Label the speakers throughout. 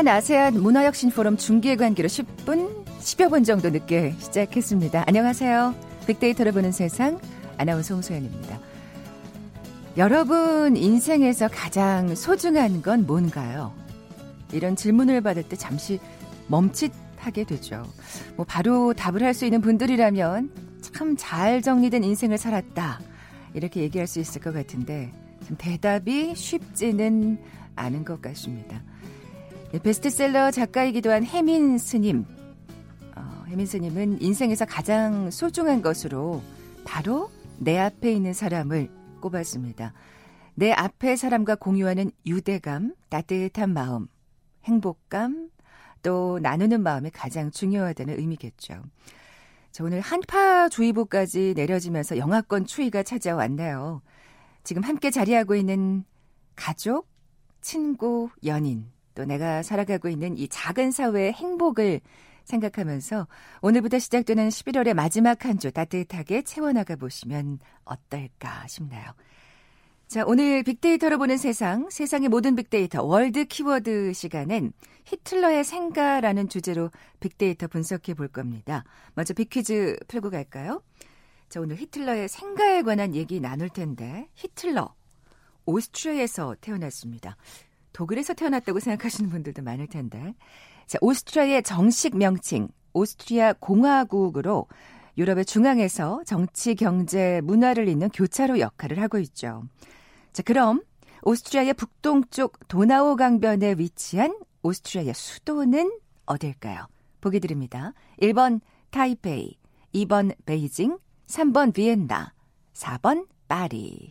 Speaker 1: 한 아세안 문화혁신 포럼 중계 관계로 10분, 10여 분 정도 늦게 시작했습니다. 안녕하세요. 빅데이터를 보는 세상 아나운서 홍소연입니다. 여러분 인생에서 가장 소중한 건 뭔가요? 이런 질문을 받을 때 잠시 멈칫하게 되죠. 뭐 바로 답을 할 수 있는 분들이라면 참 잘 정리된 인생을 살았다. 이렇게 얘기할 수 있을 것 같은데 좀 대답이 쉽지는 않은 것 같습니다. 네, 베스트셀러 작가이기도 한 해민 스님. 어, 해민 스님은 인생에서 가장 소중한 것으로 바로 내 앞에 있는 사람을 꼽았습니다. 내 앞에 사람과 공유하는 유대감, 따뜻한 마음, 행복감, 또 나누는 마음이 가장 중요하다는 의미겠죠. 자, 오늘 한파주의보까지 내려지면서 영하권 추위가 찾아왔네요. 지금 함께 자리하고 있는 가족, 친구, 연인, 또 내가 살아가고 있는 이 작은 사회의 행복을 생각하면서 오늘부터 시작되는 11월의 마지막 한 주 따뜻하게 채워나가 보시면 어떨까 싶네요? 자, 오늘 빅데이터로 보는 세상, 세상의 모든 빅데이터 월드 키워드 시간엔 히틀러의 생가라는 주제로 빅데이터 분석해 볼 겁니다. 먼저 빅퀴즈 풀고 갈까요? 자, 오늘 히틀러의 생가에 관한 얘기 나눌 텐데 히틀러 오스트리아에서 태어났습니다. 독일에서 태어났다고 생각하시는 분들도 많을 텐데. 자, 오스트리아의 정식 명칭 오스트리아 공화국으로 유럽의 중앙에서 정치, 경제, 문화를 잇는 교차로 역할을 하고 있죠. 자, 그럼 오스트리아의 북동쪽 도나우 강변에 위치한 오스트리아의 수도는 어딜까요? 보기 드립니다. 1번 타이페이, 2번 베이징, 3번 비엔나, 4번 파리.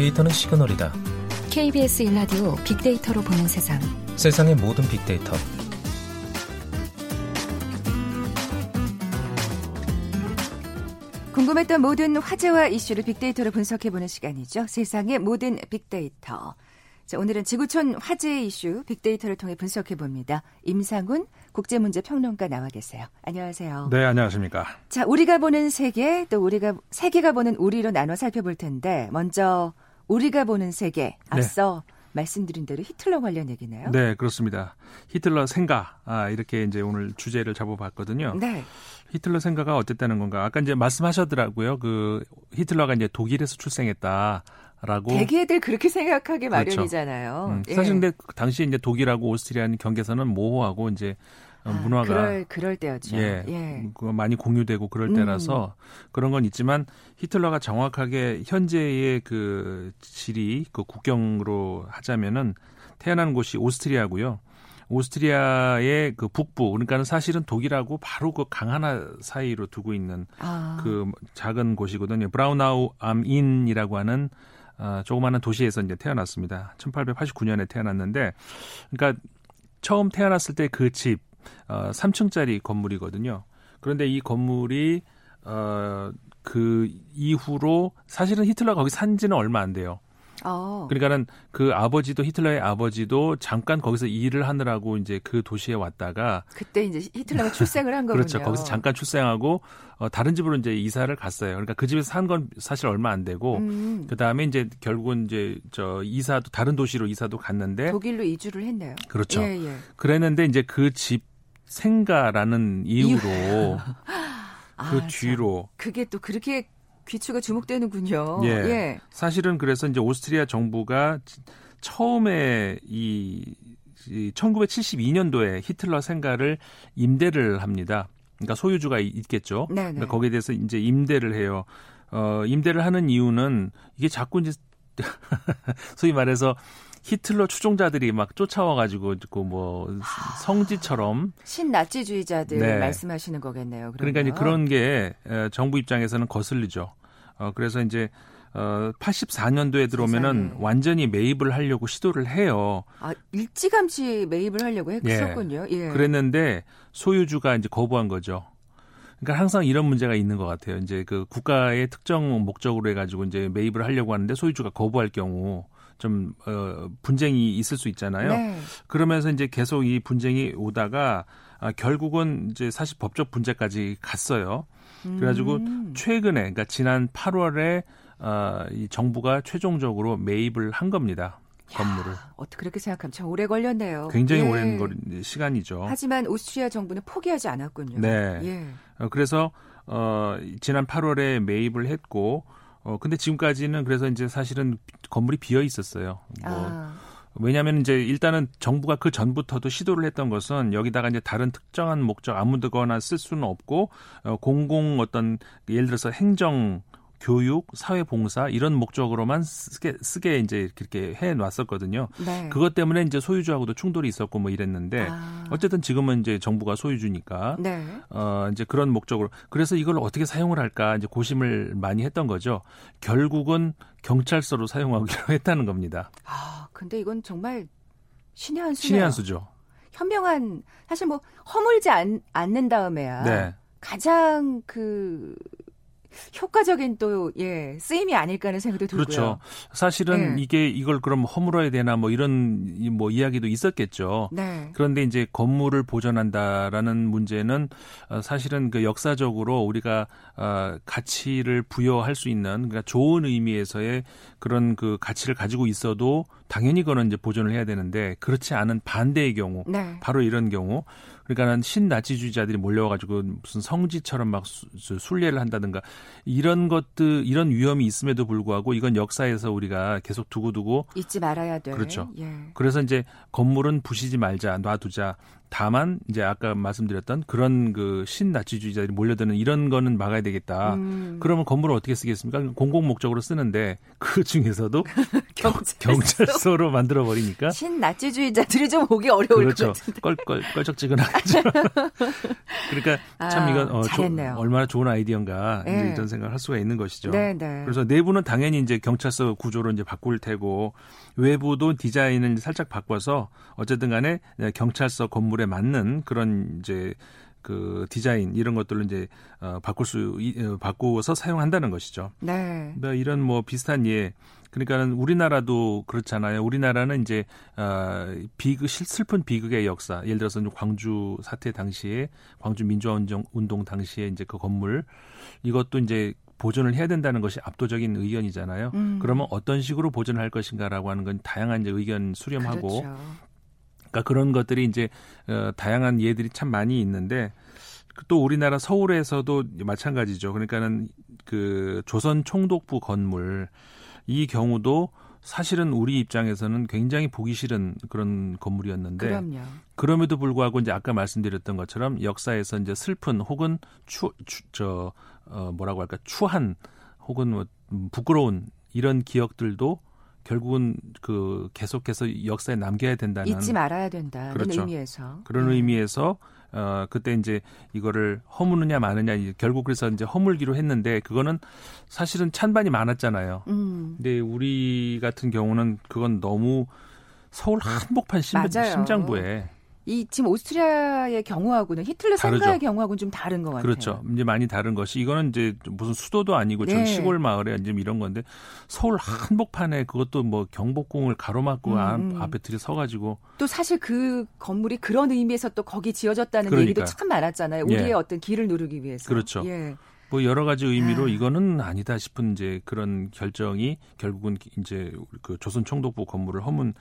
Speaker 2: 데이터는 시그널이다.
Speaker 3: KBS 일라디오 빅데이터로 보는 세상.
Speaker 2: 세상의 모든 빅데이터.
Speaker 1: 궁금했던 모든 화제와 이슈를 빅데이터로 분석해보는 시간이죠. 세상의 모든 빅데이터. 자, 오늘은 지구촌 화제 이슈 빅데이터를 통해 분석해 봅니다. 임상훈 국제문제평론가 나와 계세요. 안녕하세요.
Speaker 4: 네, 안녕하십니까.
Speaker 1: 자, 우리가 보는 세계, 또 우리가, 세계가 보는 우리로 나눠 살펴볼 텐데, 먼저 우리가 보는 세계 네. 앞서 네. 말씀드린 대로 히틀러 관련 얘기네요.
Speaker 4: 네, 그렇습니다. 히틀러 생가 아, 이렇게 이제 오늘 주제를 잡아봤거든요. 네. 히틀러 생가가 어땠다는 건가? 아까 이제 말씀하셨더라고요. 그 히틀러가 이제 독일에서 출생했다. 라고
Speaker 1: 대개들 그렇게 생각하기 그렇죠. 마련이잖아요. 음,
Speaker 4: 사실 예. 근데 당시 이제 독일하고 오스트리아는 경계선은 모호하고 이제 어, 아, 문화가
Speaker 1: 그럴, 그럴 때였죠.
Speaker 4: 예, 예. 많이 공유되고 그럴 때라서 음. 그런 건 있지만 히틀러가 정확하게 현재의 그 지리 그 국경으로 하자면은 태어난 곳이 오스트리아고요. 오스트리아의 그 북부 그러니까는 사실은 독일하고 바로 그 강 하나 사이로 두고 있는 아. 그 작은 곳이거든요. 브라우나우 암인이라고 하는 어, 조그마한 도시에서 이제 태어났습니다. 1889년에 태어났는데, 그러니까 처음 태어났을 때 그 집, 어, 3층짜리 건물이거든요. 그런데 이 건물이 어, 그 이후로 사실은 히틀러가 거기 산 지는 얼마 안 돼요. 어. 그러니까는 그 아버지도 히틀러의 아버지도 잠깐 거기서 일을 하느라고 이제 그 도시에 왔다가
Speaker 1: 그때 이제 히틀러가 출생을 한 거군요.
Speaker 4: 그렇죠. 거기서 잠깐 출생하고 어, 다른 집으로 이제 이사를 갔어요. 그러니까 그 집에서 산 건 사실 얼마 안 되고 음. 그 다음에 이제 결국은 이제 저 이사도 다른 도시로 이사도 갔는데
Speaker 1: 독일로 이주를 했네요.
Speaker 4: 그렇죠. 예, 예. 그랬는데 이제 그 집 생가라는 이유로 그 아, 뒤로
Speaker 1: 그게 또 그렇게 귀추가 주목되는군요.
Speaker 4: 예. 예. 사실은 그래서 이제 오스트리아 정부가 처음에 이, 이 1972년도에 히틀러 생가를 임대를 합니다. 그러니까 소유주가 있겠죠. 네네. 그러니까 거기에 대해서 이제 임대를 해요. 어, 임대를 하는 이유는 이게 자꾸 이제 소위 말해서 히틀러 추종자들이 막 쫓아와가지고 뭐 성지처럼
Speaker 1: 신나치주의자들 네. 말씀하시는 거겠네요.
Speaker 4: 그러면. 그러니까 이제 그런 게 정부 입장에서는 거슬리죠. 어, 그래서 이제 어 84년도에 들어오면은
Speaker 1: 세상에.
Speaker 4: 완전히 매입을 하려고 시도를 해요.
Speaker 1: 아, 일찌감치 매입을 하려고 했었군요. 예.
Speaker 4: 그랬는데 소유주가 이제 거부한 거죠. 그러니까 항상 이런 문제가 있는 것 같아요. 이제 그 국가의 특정 목적으로 해가지고 이제 매입을 하려고 하는데 소유주가 거부할 경우 좀 어, 분쟁이 있을 수 있잖아요.
Speaker 1: 네.
Speaker 4: 그러면서 이제 계속 이 분쟁이 오다가 아, 결국은 이제 사실 법적 분쟁까지 갔어요. 그래가지고
Speaker 1: 음.
Speaker 4: 최근에 그러니까 지난 8월에 어, 이 정부가 최종적으로 매입을 한 겁니다. 건물을.
Speaker 1: 어떻게 그렇게 생각하면 참 오래 걸렸네요.
Speaker 4: 굉장히
Speaker 1: 예.
Speaker 4: 오랜 거, 시간이죠.
Speaker 1: 하지만 오스트리아 정부는 포기하지 않았군요.
Speaker 4: 네.
Speaker 1: 예.
Speaker 4: 어, 그래서 어 지난 8월에 매입을 했고 어 근데 지금까지는 그래서 이제 사실은 건물이 비어 있었어요. 뭐
Speaker 1: 아,
Speaker 4: 왜냐하면 이제 일단은 정부가 그 전부터도 시도를 했던 것은 여기다가 이제 다른 특정한 목적 아무데거나 쓸 수는 없고 어, 공공 어떤 예를 들어서 행정 교육, 사회봉사 이런 목적으로만 쓰게 쓰게 이제 그렇게 해 놨었거든요.
Speaker 1: 네.
Speaker 4: 그것 때문에 이제 소유주하고도 충돌이 있었고 뭐 이랬는데
Speaker 1: 아,
Speaker 4: 어쨌든 지금은 이제 정부가 소유주니까
Speaker 1: 네.
Speaker 4: 어, 이제 그런 목적으로. 그래서 이걸 어떻게 사용을 할까 이제 고심을 많이 했던 거죠. 결국은 경찰서로 사용하기로 했다는 겁니다.
Speaker 1: 아, 근데 이건 정말 신의 한 수네요.
Speaker 4: 신의 한 수죠.
Speaker 1: 현명한 사실 뭐 허물지 않, 않는 다음에야
Speaker 4: 네.
Speaker 1: 가장 그 효과적인 또 예 쓰임이 아닐까 하는 생각도 들고요.
Speaker 4: 그렇죠. 사실은
Speaker 1: 네.
Speaker 4: 이게 이걸 그럼 허물어야 되나 뭐 이런 이뭐 이야기도 있었겠죠.
Speaker 1: 네.
Speaker 4: 그런데 이제 건물을 보존한다라는 문제는 어, 사실은 그 역사적으로 우리가 어, 가치를 부여할 수 있는 그러니까 좋은 의미에서의 그런 그 가치를 가지고 있어도 당연히 그거는 이제 보존을 해야 되는데 그렇지 않은 반대의 경우
Speaker 1: 네.
Speaker 4: 바로 이런 경우 그러니까는 신나치주의자들이 몰려와가지고 무슨 성지처럼 막 수- 수- 순례를 한다든가 이런 것들 이런 위험이 있음에도 불구하고 이건 역사에서 우리가 계속 두고두고
Speaker 1: 잊지 말아야 돼.
Speaker 4: 그렇죠.
Speaker 1: 예.
Speaker 4: 그래서 이제 건물은 부시지 말자 놔두자 다만 이제 아까 말씀드렸던 그런 그 신나치주의자들이 몰려드는 이런 거는 막아야 되겠다.
Speaker 1: 음,
Speaker 4: 그러면 건물을 어떻게 쓰겠습니까? 공공 목적으로 쓰는데 그 중에서도
Speaker 1: 경찰서.
Speaker 4: 경찰서로 만들어 버리니까
Speaker 1: 신나치주의자들이 좀 오기 어려울
Speaker 4: 그렇죠.
Speaker 1: 것 같은데.
Speaker 4: 껄껄 껄쩍지근하죠. 그러니까 참
Speaker 1: 아,
Speaker 4: 이건 어, 조-. 얼마나 좋은 아이디어인가
Speaker 1: 네.
Speaker 4: 이제 이런 생각을 할 수가 있는 것이죠.
Speaker 1: 네, 네.
Speaker 4: 그래서 내부는 당연히 이제 경찰서 구조로 이제 바꿀 테고 외부도 디자인을 살짝 바꿔서 어쨌든 간에 경찰서 건물 에 맞는 그런 이제 그 디자인 이런 것들을 이제 어 바꿀 수 이- 어, 바꾸어서 사용한다는 것이죠.
Speaker 1: 네.
Speaker 4: 뭐 이런 뭐 비슷한 예. 그러니까는 우리나라도 그렇잖아요. 우리나라는 이제 어 비극 실- 슬픈 비극의 역사. 예를 들어서 광주 사태 당시에 광주 민주화 운동, 운동 당시에 이제 그 건물 이것도 이제 보존을 해야 된다는 것이 압도적인 의견이잖아요.
Speaker 1: 음.
Speaker 4: 그러면 어떤 식으로 보존할 것인가라고 하는 건 다양한 이제 의견 수렴하고
Speaker 1: 그렇죠.
Speaker 4: 그러니까 그런 것들이 이제 어, 다양한 예들이 참 많이 있는데 그또 우리나라 서울에서도 마찬가지죠. 그러니까는 그 조선 총독부 건물 이 경우도 사실은 우리 입장에서는 굉장히 보기 싫은 그런 건물이었는데
Speaker 1: 그럼요.
Speaker 4: 그럼에도 불구하고 이제 아까 말씀드렸던 것처럼 역사에서 이제 슬픈 혹은 추저 어, 뭐라고 할까 추한 혹은 뭐 음, 부끄러운 이런 기억들도 결국은 그 계속해서 역사에 남겨야 된다는
Speaker 1: 잊지 말아야 된다는
Speaker 4: 그렇죠.
Speaker 1: 의미에서.
Speaker 4: 그런
Speaker 1: 네.
Speaker 4: 의미에서 어 그때 이제 이거를 허무느냐 마느냐 이제 결국 그래서 이제 허물기로 했는데 그거는 사실은 찬반이 많았잖아요.
Speaker 1: 음.
Speaker 4: 근데 우리 같은 경우는 그건 너무 서울 한복판 심. 심장부에
Speaker 1: 이 지금 오스트리아의 경우하고는 히틀러. 생가의 경우하고는 좀 다른 것 같아요.
Speaker 4: 그렇죠. 이제 많이 다른 것이 이거는 이제 무슨 수도도 아니고 전
Speaker 1: 네.
Speaker 4: 시골 마을에 이제 이런 건데 서울 한복판에 그것도 뭐 경복궁을 가로막고
Speaker 1: 음,
Speaker 4: 앞-
Speaker 1: 음.
Speaker 4: 앞에 들이서 가지고
Speaker 1: 또 사실 그 건물이 그런 의미에서 또 거기 지어졌다는 얘기도
Speaker 4: 그러니까요.
Speaker 1: 참 많았잖아요.
Speaker 4: 예.
Speaker 1: 우리의 어떤 길을 누르기 위해서.
Speaker 4: 그렇죠.
Speaker 1: 예.
Speaker 4: 뭐 여러 가지 의미로
Speaker 1: 아.
Speaker 4: 이거는 아니다 싶은 이제 그런 결정이 결국은 이제 그 조선 총독부 건물을 허문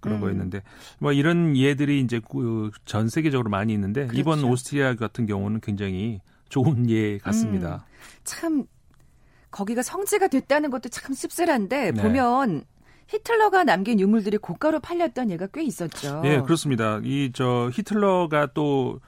Speaker 4: 그런
Speaker 1: 음.
Speaker 4: 거였는데 뭐 이런 예들이 이제 그전 세계적으로 많이 있는데 이번
Speaker 1: 그렇죠.
Speaker 4: 오스트리아 같은 경우는 굉장히 좋은 예 같습니다.
Speaker 1: 참 거기가 성지가 됐다는 것도 참 씁쓸한데
Speaker 4: 네.
Speaker 1: 보면 히틀러가 남긴 유물들이 고가로 팔렸던 예가 꽤 있었죠.
Speaker 4: 예, 그렇습니다. 이 저 히틀러가 또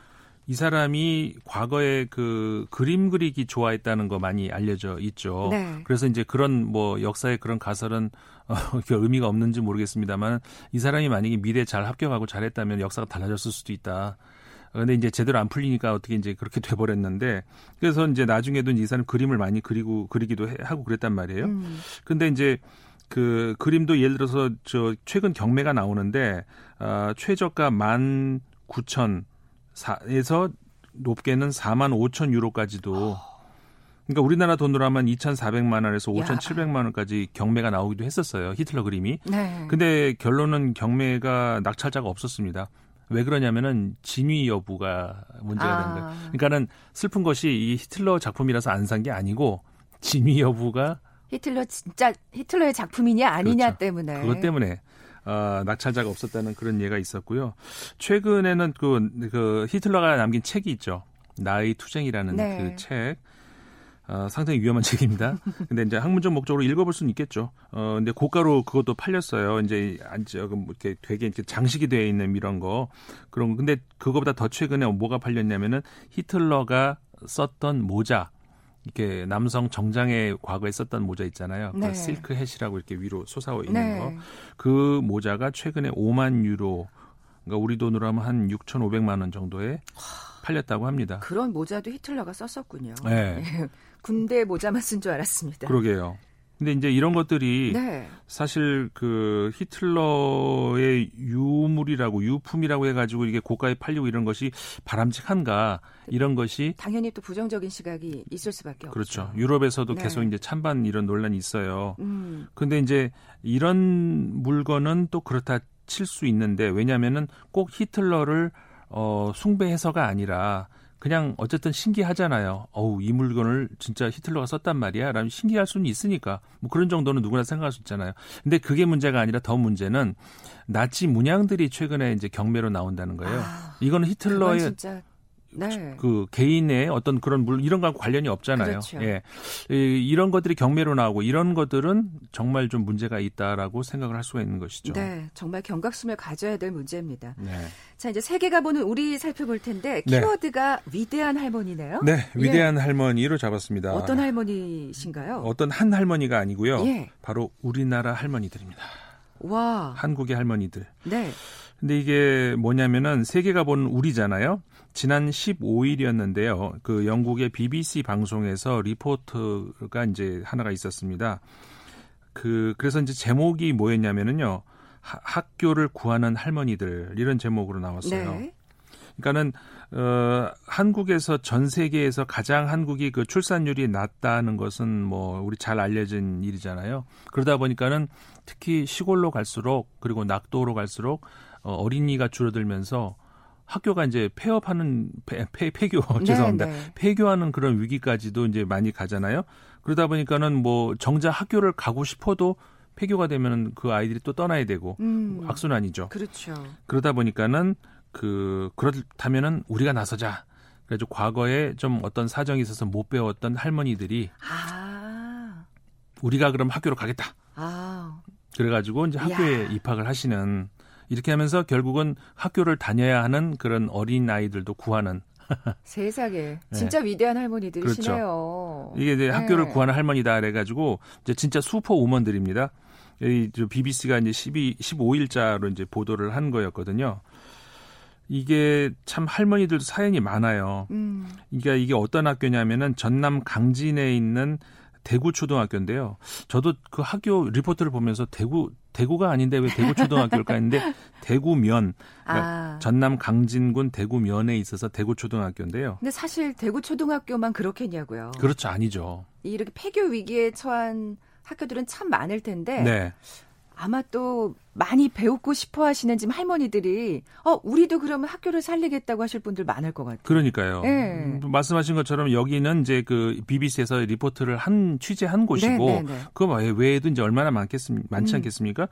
Speaker 4: 이 사람이 과거에 그 그림 그리기 좋아했다는 거 많이 알려져 있죠.
Speaker 1: 네.
Speaker 4: 그래서 이제 그런 뭐 역사의 그런 가설은 어, 그 의미가 없는지 모르겠습니다만 이 사람이 만약에 미래 잘 합격하고 잘했다면 역사가 달라졌을 수도 있다. 근데 이제 제대로 안 풀리니까 어떻게 이제 그렇게 돼버렸는데 그래서 이제 나중에도 이 사람 그림을 많이 그리고 그리기도 해, 하고 그랬단 말이에요.
Speaker 1: 음.
Speaker 4: 근데 이제 그 그림도 예를 들어서 저 최근 경매가 나오는데 어, 최저가 만 구천 사에서 높게는 4만 5천 유로까지도 그러니까 우리나라 돈으로 하면 2,400만 원에서
Speaker 1: 야.
Speaker 4: 5,700만 원까지 경매가 나오기도 했었어요. 히틀러 그림이.
Speaker 1: 네.
Speaker 4: 근데 결론은 경매가 낙찰자가 없었습니다. 왜 그러냐면은 진위 여부가 문제가 된.
Speaker 1: 아.
Speaker 4: 그러니까는 슬픈 것이 이 히틀러 작품이라서 안 산 게 아니고 진위 여부가
Speaker 1: 히틀러 진짜 히틀러의 작품이냐 아니냐
Speaker 4: 그렇죠.
Speaker 1: 때문에.
Speaker 4: 그것 때문에 어, 낙찰자가 없었다는 그런 예가 있었고요. 최근에는 그, 그 히틀러가 남긴 책이 있죠. 나의 투쟁이라는
Speaker 1: 네.
Speaker 4: 그 책. 어, 상당히 위험한 책입니다. 근데 이제 학문적 목적으로 읽어볼 수는 있겠죠. 어, 근데 고가로 그것도 팔렸어요. 이제 안 조금 이렇게 되게 이렇게 장식이 되어 있는 이런 거 그런 거. 근데 그거보다 더 최근에 뭐가 팔렸냐면은 히틀러가 썼던 모자. 이렇게 남성 정장에 과거에 썼던 모자 있잖아요.
Speaker 1: 네.
Speaker 4: 그 실크 햇이라고 이렇게 위로 솟아오 있는
Speaker 1: 네.
Speaker 4: 거. 그 모자가 최근에 5만 유로, 그러니까 우리 돈으로 하면 한 6,500만 원 정도에 팔렸다고 합니다.
Speaker 1: 그런 모자도 히틀러가 썼었군요.
Speaker 4: 네.
Speaker 1: 군대 모자만 쓴 줄 알았습니다.
Speaker 4: 그러게요. 근데 이제 이런 것들이
Speaker 1: 네.
Speaker 4: 사실 그 히틀러의 유물이라고 유품이라고 해가지고 이게 고가에 팔리고 이런 것이 바람직한가 이런 것이
Speaker 1: 당연히 또 부정적인 시각이 있을 수밖에 없죠.
Speaker 4: 그렇죠. 유럽에서도
Speaker 1: 네.
Speaker 4: 계속 이제 찬반 이런 논란이 있어요.
Speaker 1: 음,
Speaker 4: 근데 이제 이런 물건은 또 그렇다 칠 수 있는데 왜냐하면은 꼭 히틀러를 어 숭배해서가 아니라 그냥 어쨌든 신기하잖아요. 어우 이 물건을 진짜 히틀러가 썼단 말이야. 라면 신기할 수는 있으니까 뭐 그런 정도는 누구나 생각할 수 있잖아요. 근데 그게 문제가 아니라 더 문제는 나치 문양들이 최근에 이제 경매로 나온다는 거예요.
Speaker 1: 아,
Speaker 4: 이거는 히틀러의
Speaker 1: 진짜 네.
Speaker 4: 그 개인의 어떤 그런 물 이런 거하고 관련이 없잖아요.
Speaker 1: 그렇죠.
Speaker 4: 예. 이, 이런 것들이 경매로 나오고 이런 것들은 정말 좀 문제가 있다라고 생각을 할 수가 있는 것이죠.
Speaker 1: 네, 정말 경각심을 가져야 될 문제입니다.
Speaker 4: 네.
Speaker 1: 자, 이제 세계가 보는 우리 살펴볼 텐데
Speaker 4: 네.
Speaker 1: 키워드가 위대한 할머니네요.
Speaker 4: 네, 위대한 할머니로 잡았습니다.
Speaker 1: 예. 어떤 할머니신가요?
Speaker 4: 어떤 한 할머니가 아니고요.
Speaker 1: 예.
Speaker 4: 바로 우리나라 할머니들입니다.
Speaker 1: 와,
Speaker 4: 한국의 할머니들.
Speaker 1: 네,
Speaker 4: 근데 이게 뭐냐면은 세계가 보는 우리잖아요. 지난 15일이었는데요. 그 영국의 BBC 방송에서 리포트가 이제 하나가 있었습니다. 그 그래서 이제 제목이 뭐였냐면은요. 하- 학교를 구하는 할머니들 이런 제목으로 나왔어요.
Speaker 1: 네,
Speaker 4: 그러니까는 어 한국에서 전 세계에서 가장 한국이 그 출산율이 낮다는 것은 뭐 우리 잘 알려진 일이잖아요. 그러다 보니까는 특히 시골로 갈수록 그리고 낙도로 갈수록 어, 어린이가 줄어들면서 학교가 이제 폐업하는 폐, 폐, 폐교 죄송합니다.
Speaker 1: 네, 네.
Speaker 4: 폐교하는 그런 위기까지도 이제 많이 가잖아요. 그러다 보니까는 뭐 정작 학교를 가고 싶어도 폐교가 되면 그 아이들이 또 떠나야 되고
Speaker 1: 음,
Speaker 4: 악순환이죠.
Speaker 1: 그렇죠.
Speaker 4: 그러다 보니까는 그 그렇다면은 우리가 나서자. 그래서 과거에 좀 어떤 사정이 있어서 못 배웠던 할머니들이
Speaker 1: 아,
Speaker 4: 우리가 그럼 학교로 가겠다.
Speaker 1: 아,
Speaker 4: 그래가지고 이제 학교에
Speaker 1: 이야.
Speaker 4: 입학을 하시는 이렇게 하면서 결국은 학교를 다녀야 하는 그런 어린 아이들도 구하는
Speaker 1: 세상에 진짜 위대한 할머니들이시네요.
Speaker 4: 네. 그렇죠. 이게 이제 학교를
Speaker 1: 네.
Speaker 4: 구하는 할머니다 그래가지고 이제 진짜 슈퍼 우먼들입니다. 이 BBC가 이제 12 15일자로 이제 보도를 한 거였거든요. 이게 참 할머니들도 사연이 많아요.
Speaker 1: 음,
Speaker 4: 이게 이게 어떤 학교냐면은 전남 강진에 있는 대구 초등학교인데요. 저도 그 학교 리포트를 보면서 대구 대구가 아닌데 왜 대구 초등학교일까 했는데 대구면 그러니까
Speaker 1: 아.
Speaker 4: 전남 강진군 대구면에 있어서 대구 초등학교인데요.
Speaker 1: 근데 사실 대구 초등학교만 그렇겠냐고요.
Speaker 4: 그렇죠 아니죠.
Speaker 1: 이렇게 폐교 위기에 처한 학교들은 참 많을 텐데
Speaker 4: 네.
Speaker 1: 아마 또 많이 배우고 싶어 하시는 지금 할머니들이 어 우리도 그러면 학교를 살리겠다고 하실 분들 많을 것 같아요.
Speaker 4: 그러니까요.
Speaker 1: 네.
Speaker 4: 음, 말씀하신 것처럼 여기는 이제 그 BBC에서 리포트를 한 취재한 곳이고
Speaker 1: 네, 네, 네.
Speaker 4: 그 외에도 이제 얼마나 많겠습 많지
Speaker 1: 음.
Speaker 4: 않겠습니까?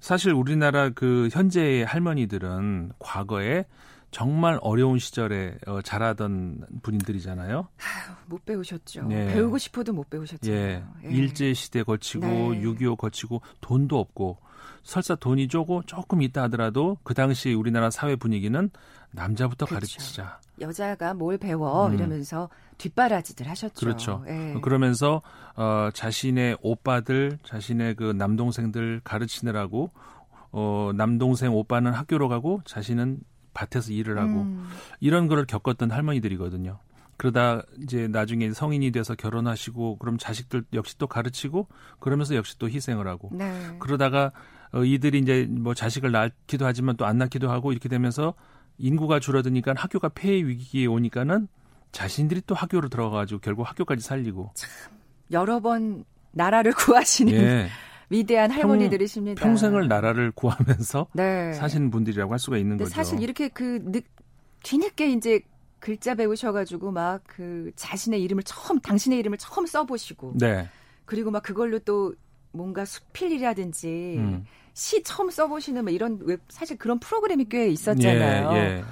Speaker 4: 사실 우리나라 그 현재의 할머니들은 과거에 정말 어려운 시절에 어, 자라던 분들이잖아요.
Speaker 1: 못 배우셨죠.
Speaker 4: 네.
Speaker 1: 배우고 싶어도 못 배우셨잖아요.
Speaker 4: 예.
Speaker 1: 예.
Speaker 4: 일제 시대 거치고
Speaker 1: 네.
Speaker 4: 6.25 거치고 돈도 없고 설사 돈이 조고 조금 있다 하더라도 그 당시 우리나라 사회 분위기는 남자부터
Speaker 1: 그렇죠.
Speaker 4: 가르치자.
Speaker 1: 여자가 뭘 배워
Speaker 4: 음.
Speaker 1: 이러면서 뒷바라지들 하셨죠.
Speaker 4: 그렇죠.
Speaker 1: 예.
Speaker 4: 그러면서 어 자신의 오빠들, 자신의 그 남동생들 가르치느라고 어 남동생 오빠는 학교로 가고 자신은 밭에서 일을 하고
Speaker 1: 음.
Speaker 4: 이런 거를 겪었던 할머니들이거든요. 그러다 이제 나중에 성인이 돼서 결혼하시고 그럼 자식들 역시 또 가르치고 그러면서 역시 또 희생을 하고
Speaker 1: 네.
Speaker 4: 그러다가 어, 이들이 이제 뭐 자식을 낳기도 하지만 또 안 낳기도 하고 이렇게 되면서 인구가 줄어드니까 학교가 폐해 위기에 오니까는 자신들이 또 학교로 들어가가지고 결국 학교까지 살리고
Speaker 1: 여러 번 나라를 구하시는
Speaker 4: 예,
Speaker 1: 위대한 할머니들이십니다.
Speaker 4: 평생을 나라를 구하면서
Speaker 1: 네.
Speaker 4: 사시는 분들이라고 할 수가 있는 거죠.
Speaker 1: 사실 이렇게 그 늦, 뒤늦게 이제 글자 배우셔가지고 막 그 자신의 이름을 처음 당신의 이름을 처음 써보시고
Speaker 4: 네,
Speaker 1: 그리고 막 그걸로 또 뭔가 수필이라든지
Speaker 4: 음.
Speaker 1: 시 처음 써보시는 막 이런 웹 사실 그런 프로그램이 꽤 있었잖아요.
Speaker 4: 예, 예.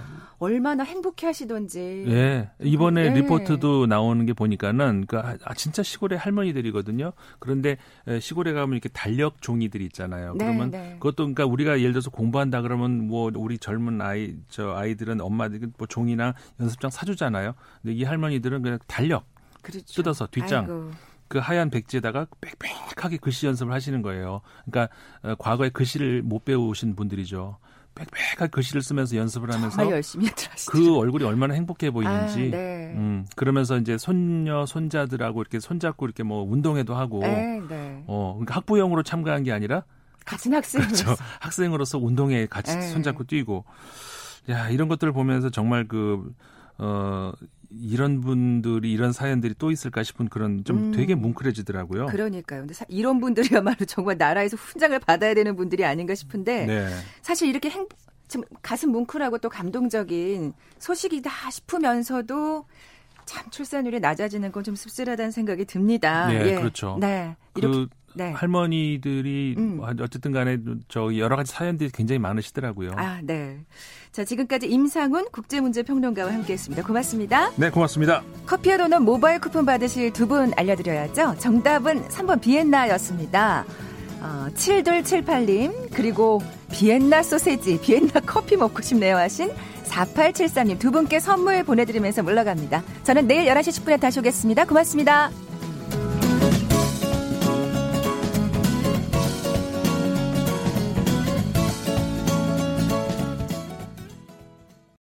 Speaker 1: 얼마나 행복해 하시던지.
Speaker 4: 예. 이번에
Speaker 1: 예.
Speaker 4: 리포트도 나오는 게 보니까는 그 아, 진짜 시골의 할머니들이거든요. 그런데 에, 시골에 가면 이렇게 달력 종이들이 있잖아요.
Speaker 1: 네,
Speaker 4: 그러면
Speaker 1: 네.
Speaker 4: 그것도 그러니까 우리가 예를 들어서 공부한다 그러면 뭐 우리 젊은 아이 저 아이들은 엄마들 뭐 종이나 연습장 사주잖아요. 근데 이 할머니들은 그냥 달력
Speaker 1: 그렇죠.
Speaker 4: 뜯어서 뒷장
Speaker 1: 아이고.
Speaker 4: 그 하얀 백지에다가 빽빽하게 글씨 연습을 하시는 거예요. 그러니까 어, 과거에 글씨를 못 배우신 분들이죠. 빽빽하게 글씨를 쓰면서 연습을 하면서
Speaker 1: 정말 열심히 하시죠.
Speaker 4: 그 얼굴이 얼마나 행복해 보이는지.
Speaker 1: 아, 네.
Speaker 4: 음, 그러면서 이제 손녀, 손자들하고 이렇게 손잡고 이렇게 뭐 운동회도 하고,
Speaker 1: 네, 네.
Speaker 4: 어, 그러니까 학부형으로 참가한 게 아니라,
Speaker 1: 같은 학생으로서
Speaker 4: 그렇죠. 학생으로서 운동회에 같이
Speaker 1: 네.
Speaker 4: 손잡고 뛰고, 야, 이런 것들을 보면서 정말 그, 어, 이런 분들이, 이런 사연들이 또 있을까 싶은 그런 좀
Speaker 1: 음.
Speaker 4: 되게 뭉클해지더라고요.
Speaker 1: 그러니까요. 근데 사- 이런 분들이야말로 정말 나라에서 훈장을 받아야 되는 분들이 아닌가 싶은데
Speaker 4: 네.
Speaker 1: 사실 이렇게 행, 좀 가슴 뭉클하고 또 감동적인 소식이다 싶으면서도 참 출산율이 낮아지는 건 좀 씁쓸하다는 생각이 듭니다.
Speaker 4: 네, 그렇죠.
Speaker 1: 네. 이렇게
Speaker 4: 그
Speaker 1: 네.
Speaker 4: 할머니들이
Speaker 1: 음.
Speaker 4: 어쨌든 간에 저 여러 가지 사연들이 굉장히 많으시더라고요.
Speaker 1: 아, 네. 자, 지금까지 임상훈 국제문제평론가와 함께 했습니다. 고맙습니다.
Speaker 4: 네, 고맙습니다.
Speaker 1: 커피와 도넛 모바일 쿠폰 받으실 두 분 알려드려야죠. 정답은 3번 비엔나였습니다. 어, 7278님, 그리고 비엔나 소세지, 비엔나 커피 먹고 싶네요 하신 4873님 두 분께 선물 보내드리면서 물러갑니다. 저는 내일 11시 10분에 다시 오겠습니다. 고맙습니다.